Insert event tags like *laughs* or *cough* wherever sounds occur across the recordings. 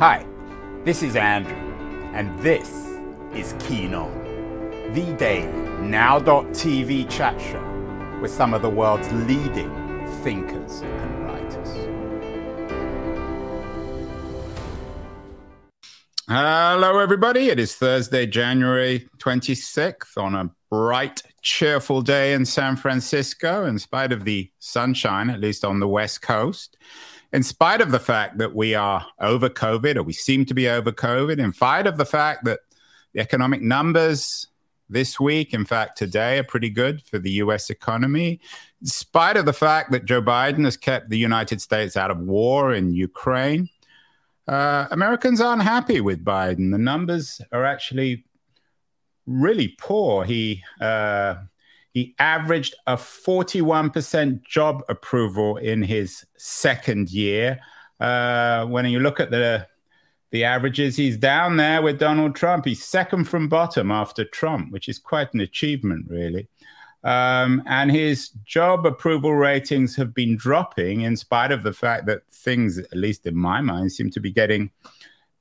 Hi, this is Andrew, and this is Keen On, the daily now.tv chat show with some of the world's leading thinkers and writers. Hello, everybody. It is Thursday, January 26th on a bright, cheerful day in San Francisco, in spite of the sunshine, at least on the West Coast in spite of the fact that we are over COVID, or we seem to be over COVID, in spite of the fact that the economic numbers this week, in fact, today, are pretty good for the US economy, in spite of the fact that Joe Biden has kept the United States out of war in Ukraine. Uh, Americans aren't happy with Biden. The numbers are actually really poor. He uh, he averaged a 41% job approval in his second year. Uh, when you look at the the averages, he's down there with Donald Trump. He's second from bottom after Trump, which is quite an achievement, really. Um, and his job approval ratings have been dropping in spite of the fact that things, at least in my mind, seem to be getting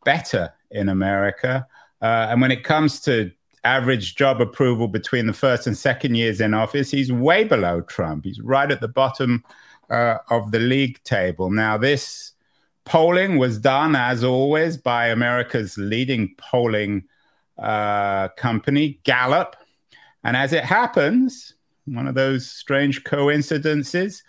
better in America. Uh, and when it comes to average job approval between the first and second years in office, he's way below Trump. He's right at the bottom uh, of the league table. Now, this polling was done, as always, by America's leading polling uh, company, Gallup. And as it happens, one of those strange coincidences,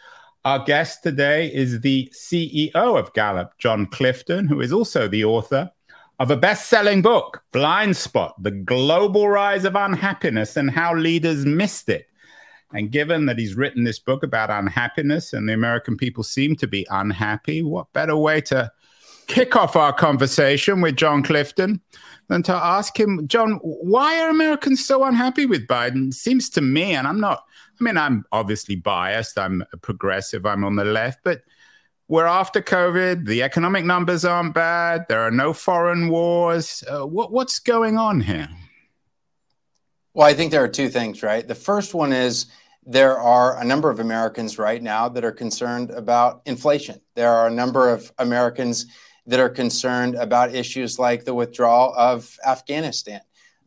our guest today is the CEO of Gallup, Jon Clifton, who is also the author of a best selling book, Blind Spot The Global Rise of Unhappiness and How Leaders Missed It. And given that he's written this book about unhappiness and the American people seem to be unhappy, what better way to kick off our conversation with Jon Clifton than to ask him, Jon, why are Americans so unhappy with Biden? Seems to me, and I'm not, I mean, I'm obviously biased, I'm a progressive, I'm on the left, but we're after COVID. The economic numbers aren't bad. There are no foreign wars. Uh, what, what's going on here? Well, I think there are two things, right? The first one is there are a number of Americans right now that are concerned about inflation. There are a number of Americans that are concerned about issues like the withdrawal of Afghanistan.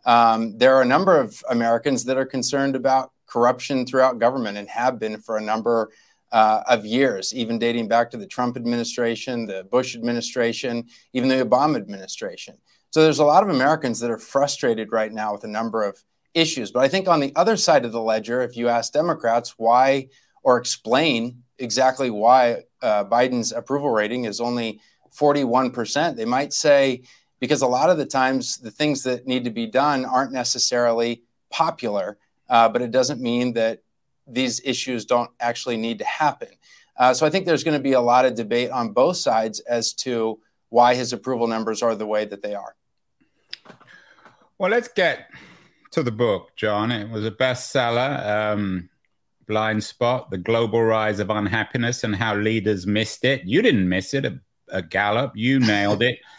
Um, there are a number of Americans that are concerned about corruption throughout government and have been for a number uh, of years, even dating back to the Trump administration, the Bush administration, even the Obama administration. So there's a lot of Americans that are frustrated right now with a number of issues. But I think on the other side of the ledger, if you ask Democrats why or explain exactly why uh, Biden's approval rating is only 41%, they might say because a lot of the times the things that need to be done aren't necessarily popular, uh, but it doesn't mean that these issues don't actually need to happen. Uh, so I think there's going to be a lot of debate on both sides as to why his approval numbers are the way that they are. Well, let's get to the book, Jon. It was a bestseller. Um, Blind Spot: The Global Rise of Unhappiness and How Leaders Missed It. You didn't miss it. A, a Gallup. You nailed it. *laughs*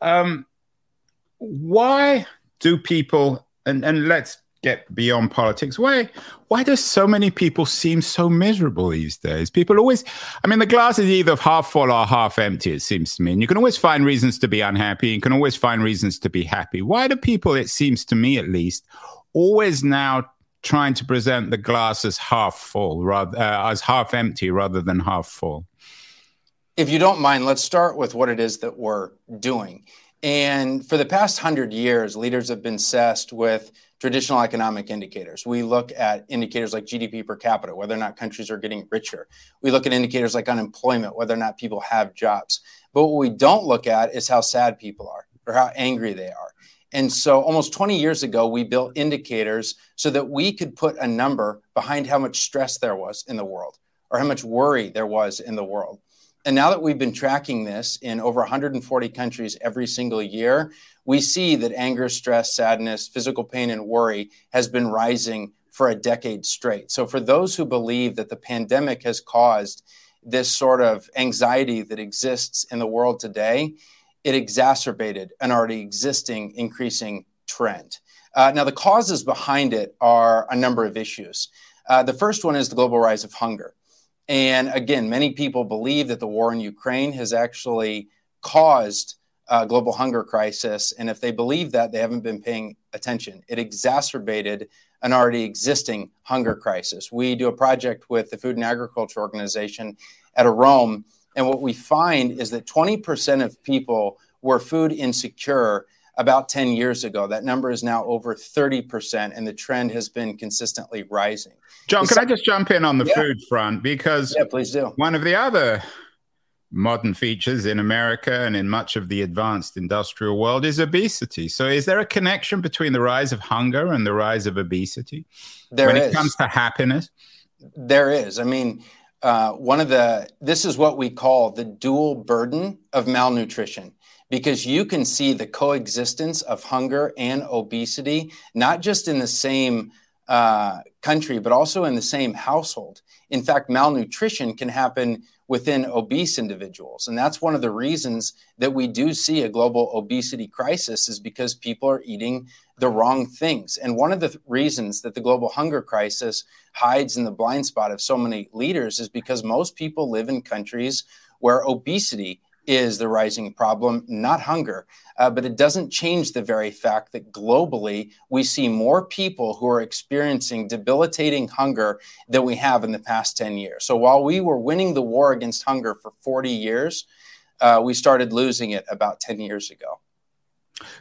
Um, why do people? And and let's get beyond politics. Why why do so many people seem so miserable these days? People always I mean the glass is either half full or half empty, it seems to me. And you can always find reasons to be unhappy. You can always find reasons to be happy. Why do people, it seems to me at least, always now trying to present the glass as half full rather uh, as half empty rather than half full? If you don't mind, let's start with what it is that we're doing. And for the past hundred years, leaders have been obsessed with traditional economic indicators. We look at indicators like GDP per capita, whether or not countries are getting richer. We look at indicators like unemployment, whether or not people have jobs. But what we don't look at is how sad people are or how angry they are. And so, almost 20 years ago, we built indicators so that we could put a number behind how much stress there was in the world or how much worry there was in the world. And now that we've been tracking this in over 140 countries every single year, we see that anger, stress, sadness, physical pain, and worry has been rising for a decade straight. So, for those who believe that the pandemic has caused this sort of anxiety that exists in the world today, it exacerbated an already existing increasing trend. Uh, now, the causes behind it are a number of issues. Uh, the first one is the global rise of hunger. And again, many people believe that the war in Ukraine has actually caused a global hunger crisis. And if they believe that, they haven't been paying attention. It exacerbated an already existing hunger crisis. We do a project with the Food and Agriculture Organization at Rome, and what we find is that 20% of people were food insecure about 10 years ago. That number is now over 30%, and the trend has been consistently rising. Jon, can I just jump in on the yeah. food front? Because yeah, please do. One of the other modern features in America and in much of the advanced industrial world is obesity. So, is there a connection between the rise of hunger and the rise of obesity there when is. it comes to happiness? There is. I mean, uh, one of the this is what we call the dual burden of malnutrition because you can see the coexistence of hunger and obesity not just in the same uh, country but also in the same household in fact malnutrition can happen within obese individuals. And that's one of the reasons that we do see a global obesity crisis is because people are eating the wrong things. And one of the th- reasons that the global hunger crisis hides in the blind spot of so many leaders is because most people live in countries where obesity is the rising problem, not hunger. Uh, but it doesn't change the very fact that globally we see more people who are experiencing debilitating hunger than we have in the past 10 years. So while we were winning the war against hunger for 40 years, uh, we started losing it about 10 years ago.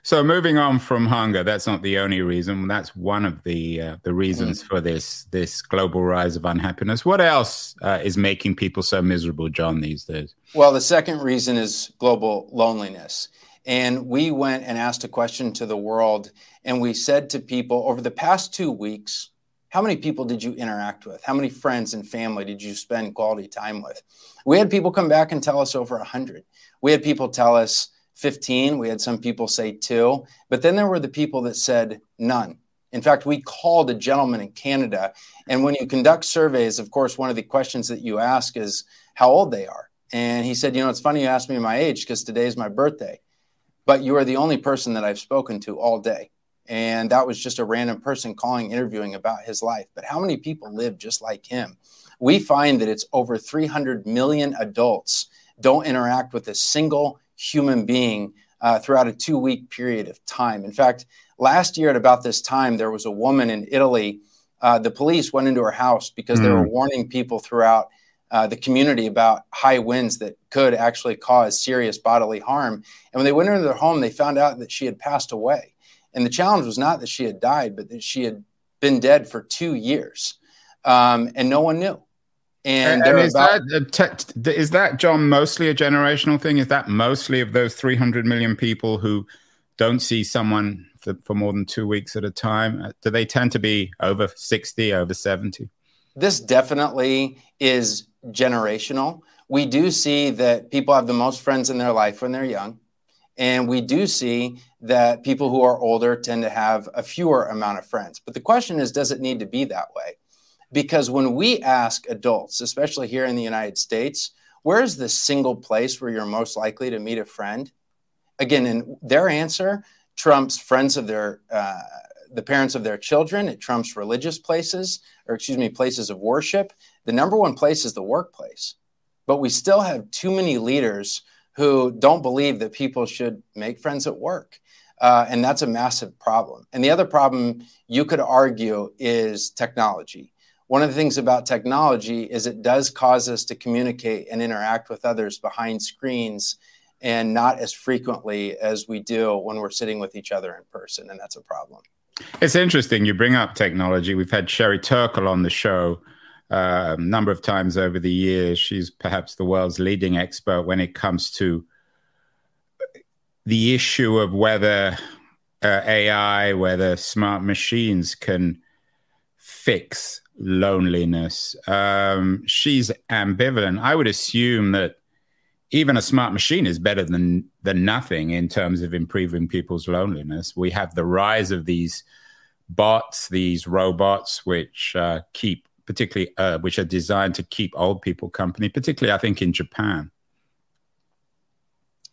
So moving on from hunger, that's not the only reason. That's one of the uh, the reasons mm. for this this global rise of unhappiness. What else uh, is making people so miserable, Jon, these days? Well, the second reason is global loneliness. And we went and asked a question to the world, and we said to people over the past two weeks, how many people did you interact with? How many friends and family did you spend quality time with? We had people come back and tell us over 100. We had people tell us 15. We had some people say two, but then there were the people that said none. In fact, we called a gentleman in Canada. And when you conduct surveys, of course, one of the questions that you ask is how old they are. And he said, You know, it's funny you asked me my age because today is my birthday, but you are the only person that I've spoken to all day. And that was just a random person calling, interviewing about his life. But how many people live just like him? We find that it's over 300 million adults don't interact with a single human being uh, throughout a two week period of time. In fact, last year at about this time, there was a woman in Italy. Uh, the police went into her house because mm. they were hmm. warning people throughout uh, the community about high winds that could actually cause serious bodily harm. And when they went into their home, they found out that she had passed away. And the challenge was not that she had died, but that she had been dead for two years. Um, and no one knew. And, and is, about- that, te- is that Jon mostly a generational thing? Is that mostly of those 300 million people who don't see someone for, for more than two weeks at a time? Uh, do they tend to be over 60, over 70? This definitely is generational. We do see that people have the most friends in their life when they're young. And we do see that people who are older tend to have a fewer amount of friends. But the question is, does it need to be that way? Because when we ask adults, especially here in the United States, where's the single place where you're most likely to meet a friend? Again, in their answer trumps friends of their, uh, the parents of their children. It trumps religious places, or excuse me, places of worship. The number one place is the workplace. But we still have too many leaders who don't believe that people should make friends at work. Uh, and that's a massive problem. And the other problem you could argue is technology one of the things about technology is it does cause us to communicate and interact with others behind screens and not as frequently as we do when we're sitting with each other in person. And that's a problem. It's interesting you bring up technology. We've had Sherry Turkle on the show uh, a number of times over the years. She's perhaps the world's leading expert when it comes to the issue of whether uh, AI, whether smart machines can fix loneliness. Um, she's ambivalent. I would assume that even a smart machine is better than than nothing in terms of improving people's loneliness. We have the rise of these bots, these robots, which uh, keep particularly uh, which are designed to keep old people company. Particularly, I think in Japan.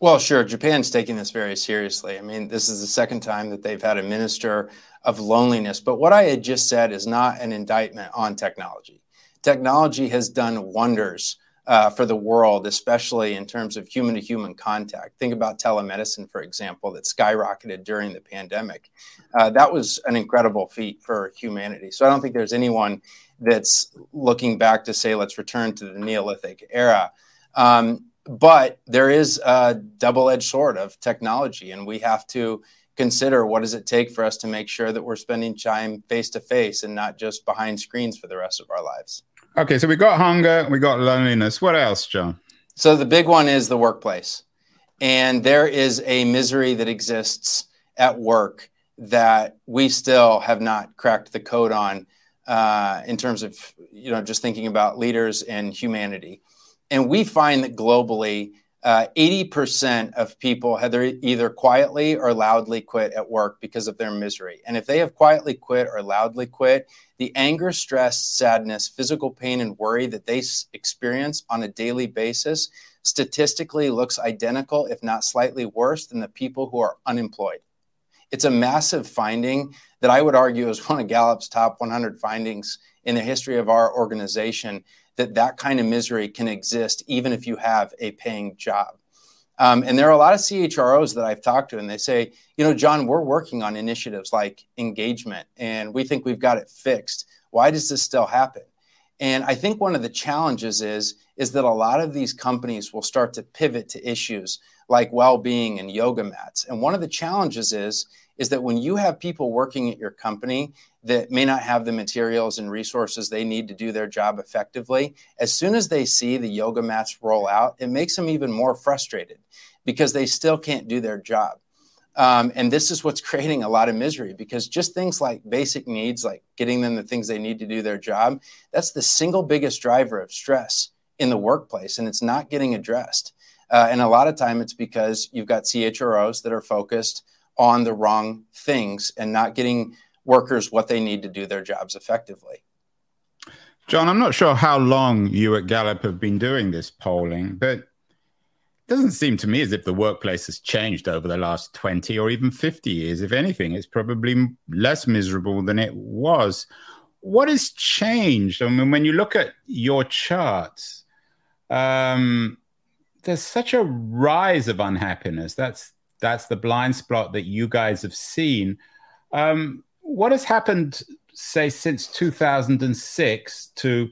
Well, sure. Japan's taking this very seriously. I mean, this is the second time that they've had a minister of loneliness. But what I had just said is not an indictment on technology. Technology has done wonders uh, for the world, especially in terms of human to human contact. Think about telemedicine, for example, that skyrocketed during the pandemic. Uh, that was an incredible feat for humanity. So I don't think there's anyone that's looking back to say, let's return to the Neolithic era. Um, but there is a double edged sword of technology, and we have to consider what does it take for us to make sure that we're spending time face to face and not just behind screens for the rest of our lives. Okay, so we got hunger, we got loneliness. What else, John? So the big one is the workplace. And there is a misery that exists at work that we still have not cracked the code on uh, in terms of, you know, just thinking about leaders and humanity. And we find that globally, uh, 80% of people have either quietly or loudly quit at work because of their misery. And if they have quietly quit or loudly quit, the anger, stress, sadness, physical pain, and worry that they experience on a daily basis statistically looks identical, if not slightly worse, than the people who are unemployed. It's a massive finding that I would argue is one of Gallup's top 100 findings in the history of our organization that that kind of misery can exist even if you have a paying job. Um, and there are a lot of CHROs that I've talked to, and they say, you know, Jon, we're working on initiatives like engagement, and we think we've got it fixed. Why does this still happen? And I think one of the challenges is is that a lot of these companies will start to pivot to issues like well-being and yoga mats. And one of the challenges is is that when you have people working at your company that may not have the materials and resources they need to do their job effectively, as soon as they see the yoga mats roll out, it makes them even more frustrated because they still can't do their job. Um, and this is what's *laughs* creating a lot of misery because just things like basic needs, like getting them the things they need to do their job, that's the single biggest driver of stress in the workplace, and it's not getting addressed. Uh, and a lot of time it's because you've got CHROs that are focused on the wrong things and not getting workers what they need to do their jobs effectively. Jon, I'm not sure how long you at Gallup have been doing this polling, but it doesn't seem to me as if the workplace has changed over the last 20 or even 50 years. If anything, it's probably less miserable than it was. What has changed? I mean, when you look at your charts, um, there's such a rise of unhappiness. That's that's the blind spot that you guys have seen. Um, what has happened, say, since 2006 to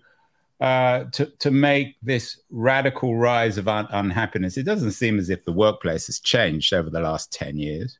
uh, to to make this radical rise of un- unhappiness? It doesn't seem as if the workplace has changed over the last 10 years.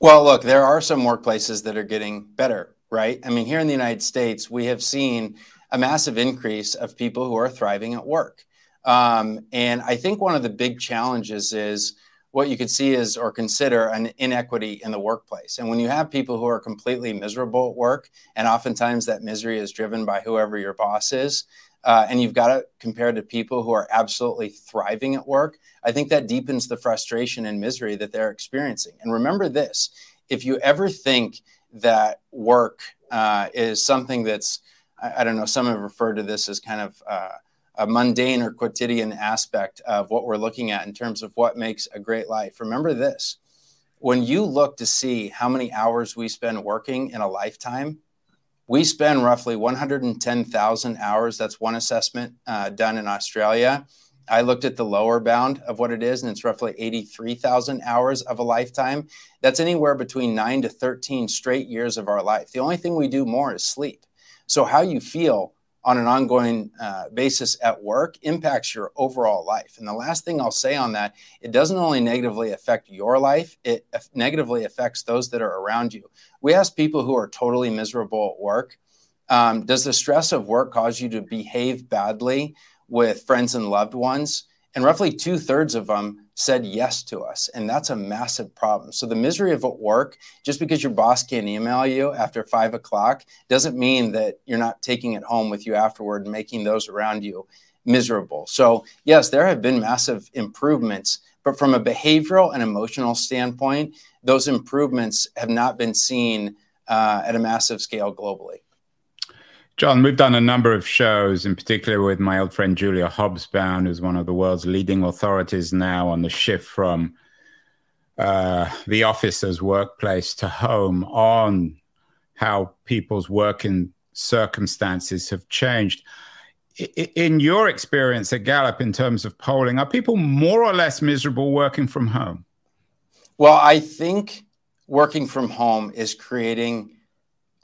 Well, look, there are some workplaces that are getting better, right? I mean, here in the United States, we have seen a massive increase of people who are thriving at work. Um, and I think one of the big challenges is what you could see is or consider an inequity in the workplace. And when you have people who are completely miserable at work, and oftentimes that misery is driven by whoever your boss is, uh, and you've got to compare to people who are absolutely thriving at work, I think that deepens the frustration and misery that they're experiencing. And remember this if you ever think that work uh, is something that's, I, I, don't know, some have referred to this as kind of uh, a mundane or quotidian aspect of what we're looking at in terms of what makes a great life. Remember this when you look to see how many hours we spend working in a lifetime, we spend roughly 110,000 hours. That's one assessment uh, done in Australia. I looked at the lower bound of what it is, and it's roughly 83,000 hours of a lifetime. That's anywhere between nine to 13 straight years of our life. The only thing we do more is sleep. So, how you feel on an ongoing uh, basis at work impacts your overall life. And the last thing I'll say on that, it doesn't only negatively affect your life, it negatively affects those that are around you. We ask people who are totally miserable at work, um, does the stress of work cause you to behave badly with friends and loved ones? And roughly two thirds of them said yes to us. And that's a massive problem. So the misery of at work, just because your boss can't email you after five o'clock, doesn't mean that you're not taking it home with you afterward and making those around you miserable. So, yes, there have been massive improvements. But from a behavioral and emotional standpoint, those improvements have not been seen uh, at a massive scale globally. Jon, we've done a number of shows, in particular with my old friend Julia Hobsbawm, who's one of the world's leading authorities now on the shift from uh, the office as workplace to home, on how people's working circumstances have changed. in your experience at Gallup, in terms of polling, are people more or less miserable working from home? Well, I think working from home is creating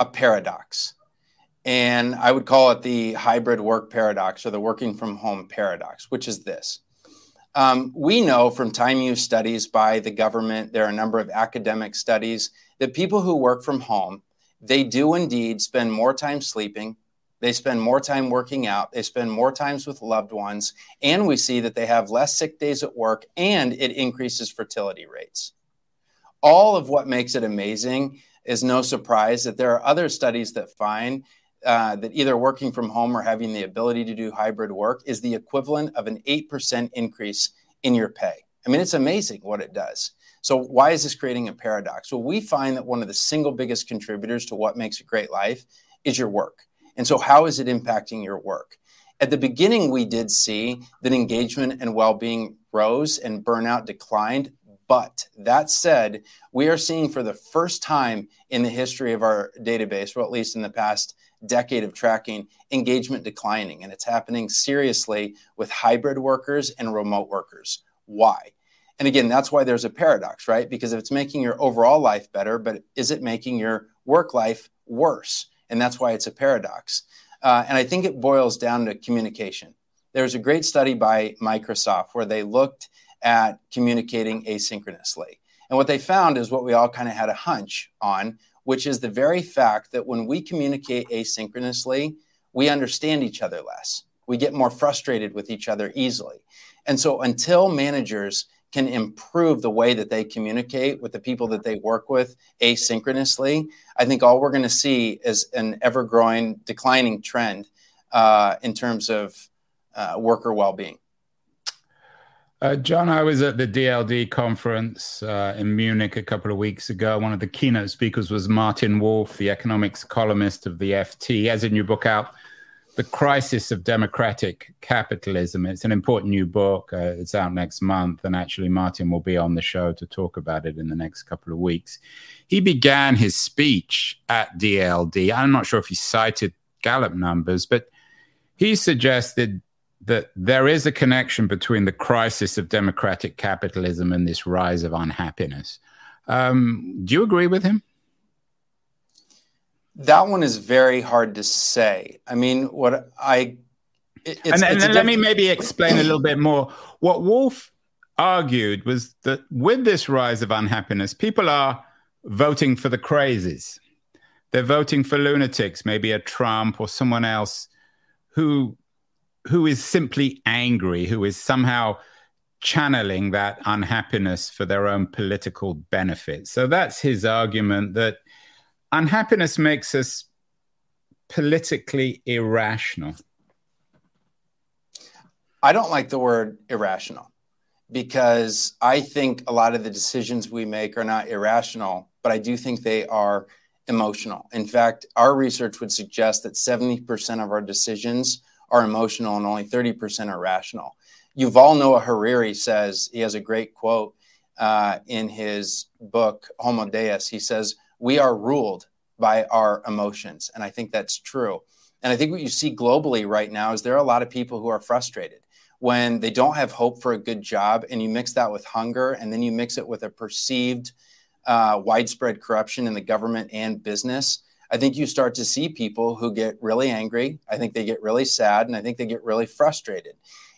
a paradox. And I would call it the hybrid work paradox or the working from home paradox, which is this. Um, we know from time use studies by the government, there are a number of academic studies that people who work from home, they do indeed spend more time sleeping, they spend more time working out. They spend more times with loved ones. And we see that they have less sick days at work and it increases fertility rates. All of what makes it amazing is no surprise that there are other studies that find uh, that either working from home or having the ability to do hybrid work is the equivalent of an 8% increase in your pay. I mean, it's amazing what it does. So, why is this creating a paradox? Well, we find that one of the single biggest contributors to what makes a great life is your work. And so, how is it impacting your work? At the beginning, we did see that engagement and well being rose and burnout declined. But that said, we are seeing for the first time in the history of our database, or at least in the past decade of tracking, engagement declining. And it's happening seriously with hybrid workers and remote workers. Why? And again, that's why there's a paradox, right? Because if it's making your overall life better, but is it making your work life worse? And that's why it's a paradox. Uh, and I think it boils down to communication. There's a great study by Microsoft where they looked at communicating asynchronously. And what they found is what we all kind of had a hunch on, which is the very fact that when we communicate asynchronously, we understand each other less. We get more frustrated with each other easily. And so until managers can improve the way that they communicate with the people that they work with asynchronously, I think all we're going to see is an ever growing declining trend uh, in terms of uh, worker well being. Uh, Jon, I was at the DLD conference uh, in Munich a couple of weeks ago. One of the keynote speakers was Martin Wolf, the economics columnist of the FT. He has a new book out the Crisis of Democratic Capitalism. It's an important new book. Uh, it's out next month, and actually, Martin will be on the show to talk about it in the next couple of weeks. He began his speech at DLD. I'm not sure if he cited Gallup numbers, but he suggested that there is a connection between the crisis of democratic capitalism and this rise of unhappiness. Um, do you agree with him? That one is very hard to say. I mean, what I it, and, and let diff- me maybe explain a little bit more. What Wolf argued was that with this rise of unhappiness, people are voting for the crazies. They're voting for lunatics, maybe a Trump or someone else who who is simply angry, who is somehow channeling that unhappiness for their own political benefit. So that's his argument that unhappiness makes us politically irrational. I don't like the word irrational because I think a lot of the decisions we make are not irrational, but I do think they are emotional. In fact, our research would suggest that 70% of our decisions are emotional and only 30% are rational. Yuval Noah Harari says, he has a great quote uh, in his book, Homo Deus. He says, we are ruled by our emotions. And I think that's true. And I think what you see globally right now is there are a lot of people who are frustrated when they don't have hope for a good job. And you mix that with hunger, and then you mix it with a perceived uh, widespread corruption in the government and business. I think you start to see people who get really angry. I think they get really sad, and I think they get really frustrated.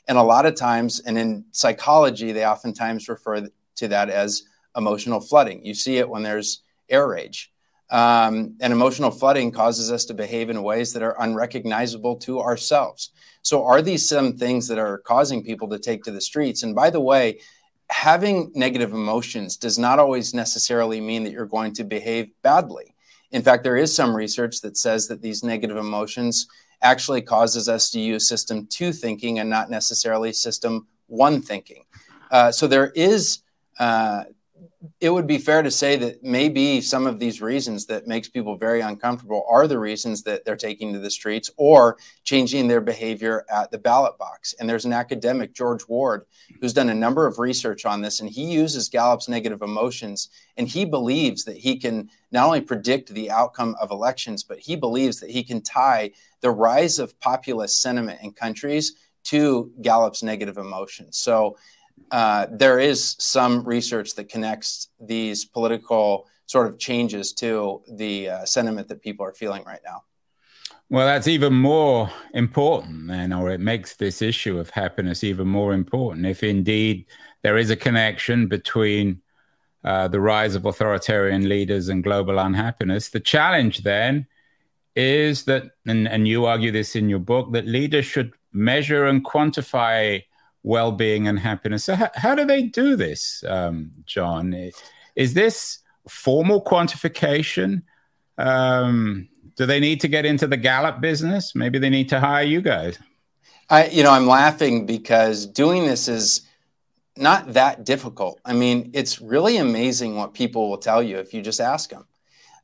And a lot of times, and in psychology, they oftentimes refer to that as emotional flooding. You see it when there's air rage. Um, and emotional flooding causes us to behave in ways that are unrecognizable to ourselves. So, are these some things that are causing people to take to the streets? And by the way, having negative emotions does not always necessarily mean that you're going to behave badly. In fact, there is some research that says that these negative emotions actually causes us to use system two thinking and not necessarily system one thinking. Uh, so there is uh, it would be fair to say that maybe some of these reasons that makes people very uncomfortable are the reasons that they're taking to the streets or changing their behavior at the ballot box. And there's an academic, George Ward, who's done a number of research on this, and he uses Gallup's negative emotions, and he believes that he can not only predict the outcome of elections, but he believes that he can tie the rise of populist sentiment in countries to Gallup's negative emotions. So uh, there is some research that connects these political sort of changes to the uh, sentiment that people are feeling right now. Well, that's even more important then, or it makes this issue of happiness even more important. If indeed there is a connection between uh, the rise of authoritarian leaders and global unhappiness, the challenge then is that, and, and you argue this in your book, that leaders should measure and quantify well-being and happiness. So, how, how do they do this, um, Jon? Is this formal quantification? Um, do they need to get into the Gallup business? Maybe they need to hire you guys. I, you know, I'm laughing because doing this is not that difficult. I mean, it's really amazing what people will tell you if you just ask them.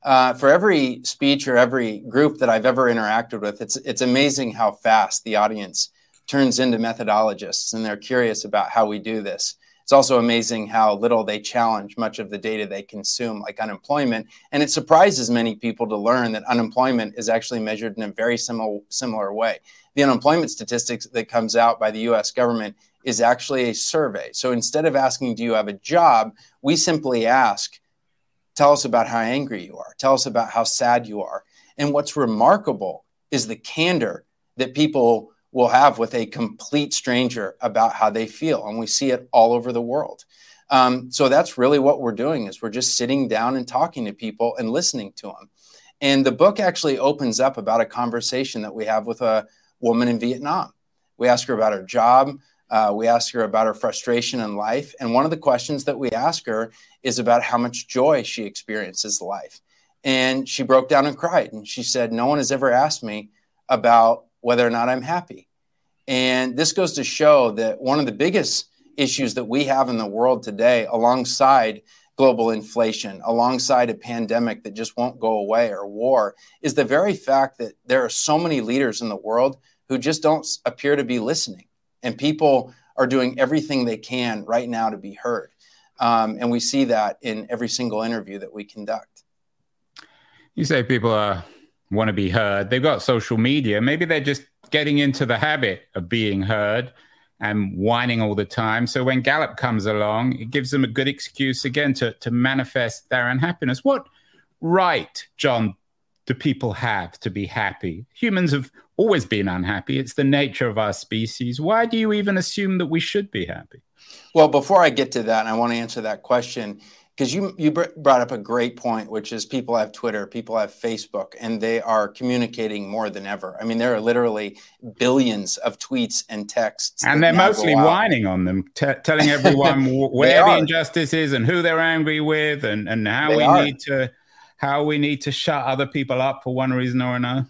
Uh, for every speech or every group that I've ever interacted with, it's it's amazing how fast the audience turns into methodologists and they're curious about how we do this. It's also amazing how little they challenge much of the data they consume, like unemployment. And it surprises many people to learn that unemployment is actually measured in a very similar, similar way. The unemployment statistics that comes out by the US government is actually a survey. So instead of asking, Do you have a job? we simply ask, Tell us about how angry you are, tell us about how sad you are. And what's remarkable is the candor that people will have with a complete stranger about how they feel and we see it all over the world. Um, so that's really what we're doing is we're just sitting down and talking to people and listening to them and the book actually opens up about a conversation that we have with a woman in vietnam. We ask her about her job uh, we ask her about her frustration in life and one of the questions that we ask her is about how much joy she experiences life. And she broke down and cried and she said no one has ever asked me about whether or not I'm happy. And this goes to show that one of the biggest issues that we have in the world today, alongside global inflation, alongside a pandemic that just won't go away or war, is the very fact that there are so many leaders in the world who just don't appear to be listening. And people are doing everything they can right now to be heard. Um, and we see that in every single interview that we conduct. You say people are want to be heard. They've got social media. Maybe they're just getting into the habit of being heard and whining all the time. So when Gallup comes along, it gives them a good excuse again to, to manifest their unhappiness. What right, Jon, do people have to be happy? Humans have always been unhappy. It's the nature of our species. Why do you even assume that we should be happy? Well, before I get to that, I want to answer that question because you you brought up a great point, which is people have Twitter, people have Facebook, and they are communicating more than ever. I mean, there are literally billions of tweets and texts, and they're mostly whining on them, t- telling everyone *laughs* where the injustice is and who they're angry with, and and how they we are. need to how we need to shut other people up for one reason or another.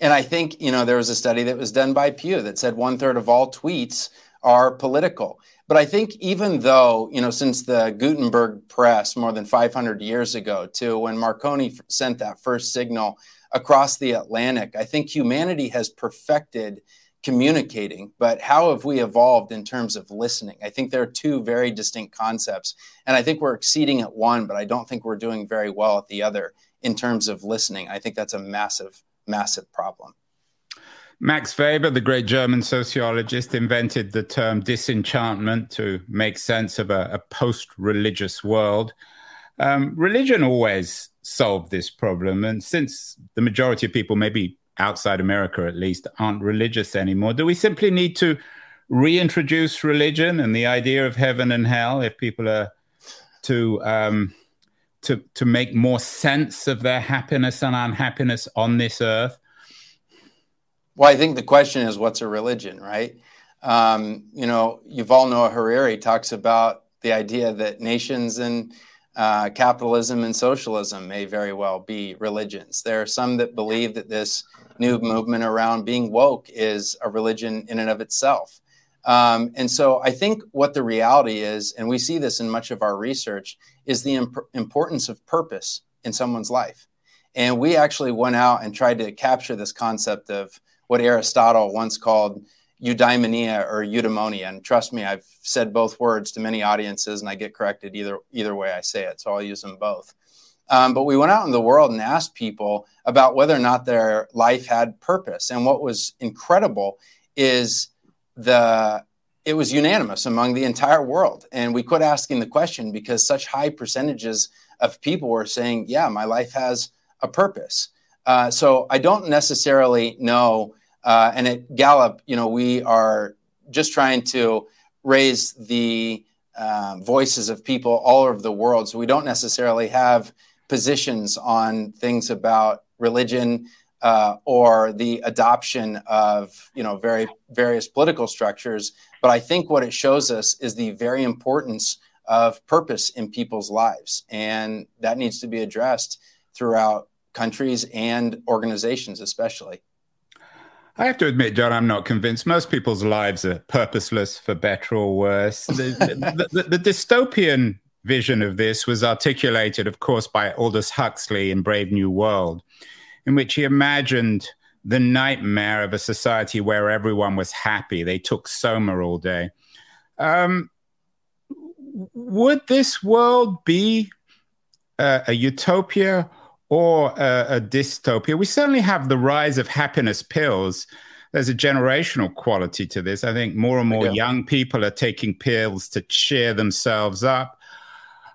And I think you know there was a study that was done by Pew that said one third of all tweets are political. But I think even though, you know, since the Gutenberg press more than 500 years ago to when Marconi sent that first signal across the Atlantic, I think humanity has perfected communicating, but how have we evolved in terms of listening? I think there are two very distinct concepts. And I think we're exceeding at one, but I don't think we're doing very well at the other in terms of listening. I think that's a massive, massive problem. Max Weber, the great German sociologist, invented the term disenchantment to make sense of a, a post religious world. Um, religion always solved this problem. And since the majority of people, maybe outside America at least, aren't religious anymore, do we simply need to reintroduce religion and the idea of heaven and hell if people are to um, to to make more sense of their happiness and unhappiness on this earth? Well, I think the question is what's a religion, right? Um, you know, Yuval Noah Harari talks about the idea that nations and uh, capitalism and socialism may very well be religions. There are some that believe that this new movement around being woke is a religion in and of itself. Um, and so I think what the reality is, and we see this in much of our research, is the imp- importance of purpose in someone's life. And we actually went out and tried to capture this concept of what Aristotle once called eudaimonia or eudaimonia. And trust me, I've said both words to many audiences, and I get corrected either either way I say it. So I'll use them both. Um, but we went out in the world and asked people about whether or not their life had purpose. And what was incredible is the it was unanimous among the entire world. And we quit asking the question because such high percentages of people were saying, "Yeah, my life has a purpose." Uh, so I don't necessarily know. Uh, and at Gallup, you know, we are just trying to raise the uh, voices of people all over the world. So we don't necessarily have positions on things about religion uh, or the adoption of you know very various political structures. But I think what it shows us is the very importance of purpose in people's lives, and that needs to be addressed throughout countries and organizations, especially. I have to admit, Jon, I'm not convinced. Most people's lives are purposeless, for better or worse. The, *laughs* the, the, the dystopian vision of this was articulated, of course, by Aldous Huxley in Brave New World, in which he imagined the nightmare of a society where everyone was happy. They took soma all day. Um, would this world be a, a utopia or a, a, dystopia? We certainly have the rise of happiness pills. There's a generational quality to this. I think more and more young people are taking pills to cheer themselves up.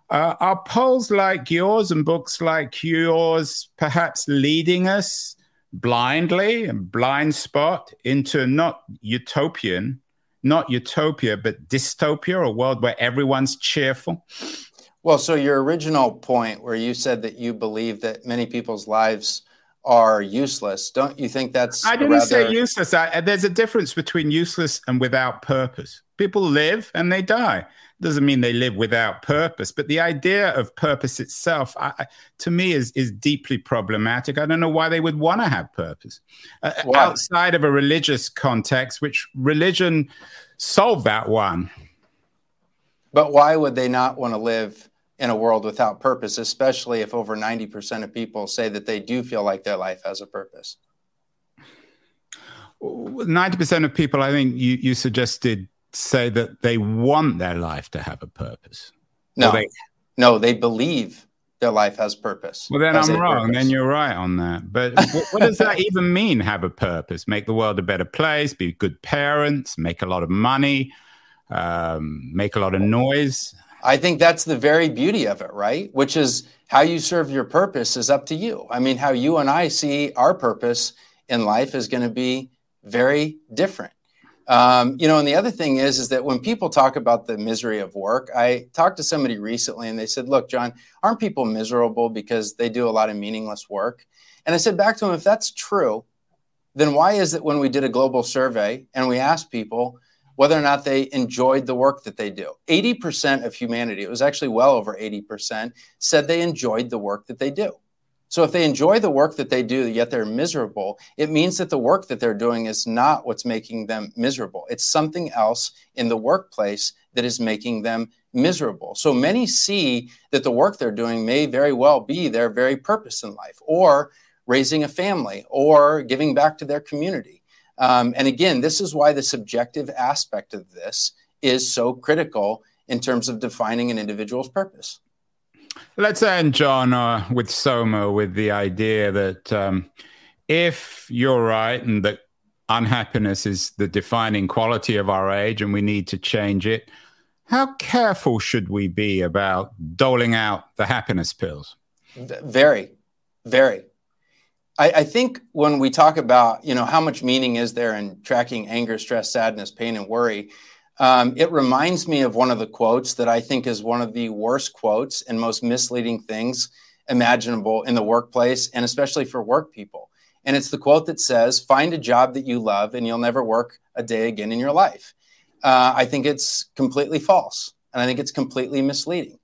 Uh, are polls like yours and books like yours perhaps leading us blindly and blind spot into not utopian, not utopia, but dystopia, a world where everyone's cheerful? Well, so your original point where you said that you believe that many people's lives are useless, don't you think that's? I didn't rather... say useless. I, there's a difference between useless and without purpose. People live and they die doesn't mean they live without purpose but the idea of purpose itself I, to me is is deeply problematic i don't know why they would want to have purpose uh, outside of a religious context which religion solved that one but why would they not want to live in a world without purpose especially if over 90% of people say that they do feel like their life has a purpose 90% of people i think you, you suggested say that they want their life to have a purpose. No, they, no, they believe their life has purpose. Well, then I'm wrong. Purpose. Then you're right on that. But what, what does that even mean? Have a purpose? Make the world a better place? Be good parents? Make a lot of money? Um, make a lot of noise? I think that's the very beauty of it, right? Which is how you serve your purpose is up to you. I mean, how you and I see our purpose in life is going to be very different. Um, you know, and the other thing is, is that when people talk about the misery of work, I talked to somebody recently and they said, look, Jon, aren't people miserable because they do a lot of meaningless work? And I said back to them, if that's true, then why is it when we did a global survey and we asked people whether or not they enjoyed the work that they do? 80% of humanity, it was actually well over 80%, said they enjoyed the work that they do. So if they enjoy the work that they do, yet they're miserable, it means that the work that they're doing is not what's making them miserable. It's something else in the workplace that is making them miserable. So many see that the work they're doing may very well be their very purpose in life, or raising a family, or giving back to their community. Um, and again, this is why the subjective aspect of this is so critical in terms of defining an individual's purpose. Let's end, Jon, uh, with Soma, with the idea that um, if you're right and that unhappiness is the defining quality of our age and we need to change it, how careful should we be about doling out the happiness pills? Very, very. I, I, think when we talk about, you know, how much meaning is there in tracking anger, stress, sadness, pain, and worry, um, it reminds me of one of the quotes that I think is one of the worst quotes and most misleading things imaginable in the workplace and especially for work people. And it's the quote that says, Find a job that you love and you'll never work a day again in your life. Uh, I think it's completely false. And I think it's completely misleading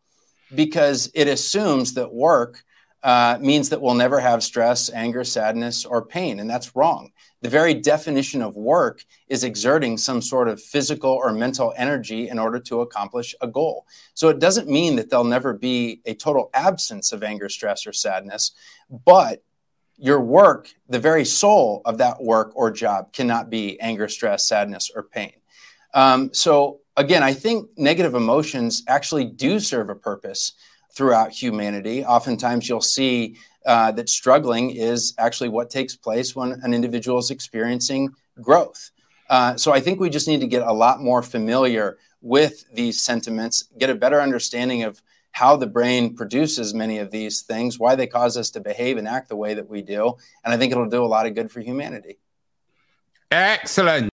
because it assumes that work uh, means that we'll never have stress, anger, sadness, or pain. And that's wrong. The very definition of work is exerting some sort of physical or mental energy in order to accomplish a goal. So it doesn't mean that there'll never be a total absence of anger, stress, or sadness, but your work, the very soul of that work or job, cannot be anger, stress, sadness, or pain. Um, so, again, I think negative emotions actually do serve a purpose throughout humanity. Oftentimes, you'll see uh, that struggling is actually what takes place when an individual is experiencing growth. Uh, so I think we just need to get a lot more familiar with these sentiments, get a better understanding of how the brain produces many of these things, why they cause us to behave and act the way that we do. And I think it'll do a lot of good for humanity. Excellent.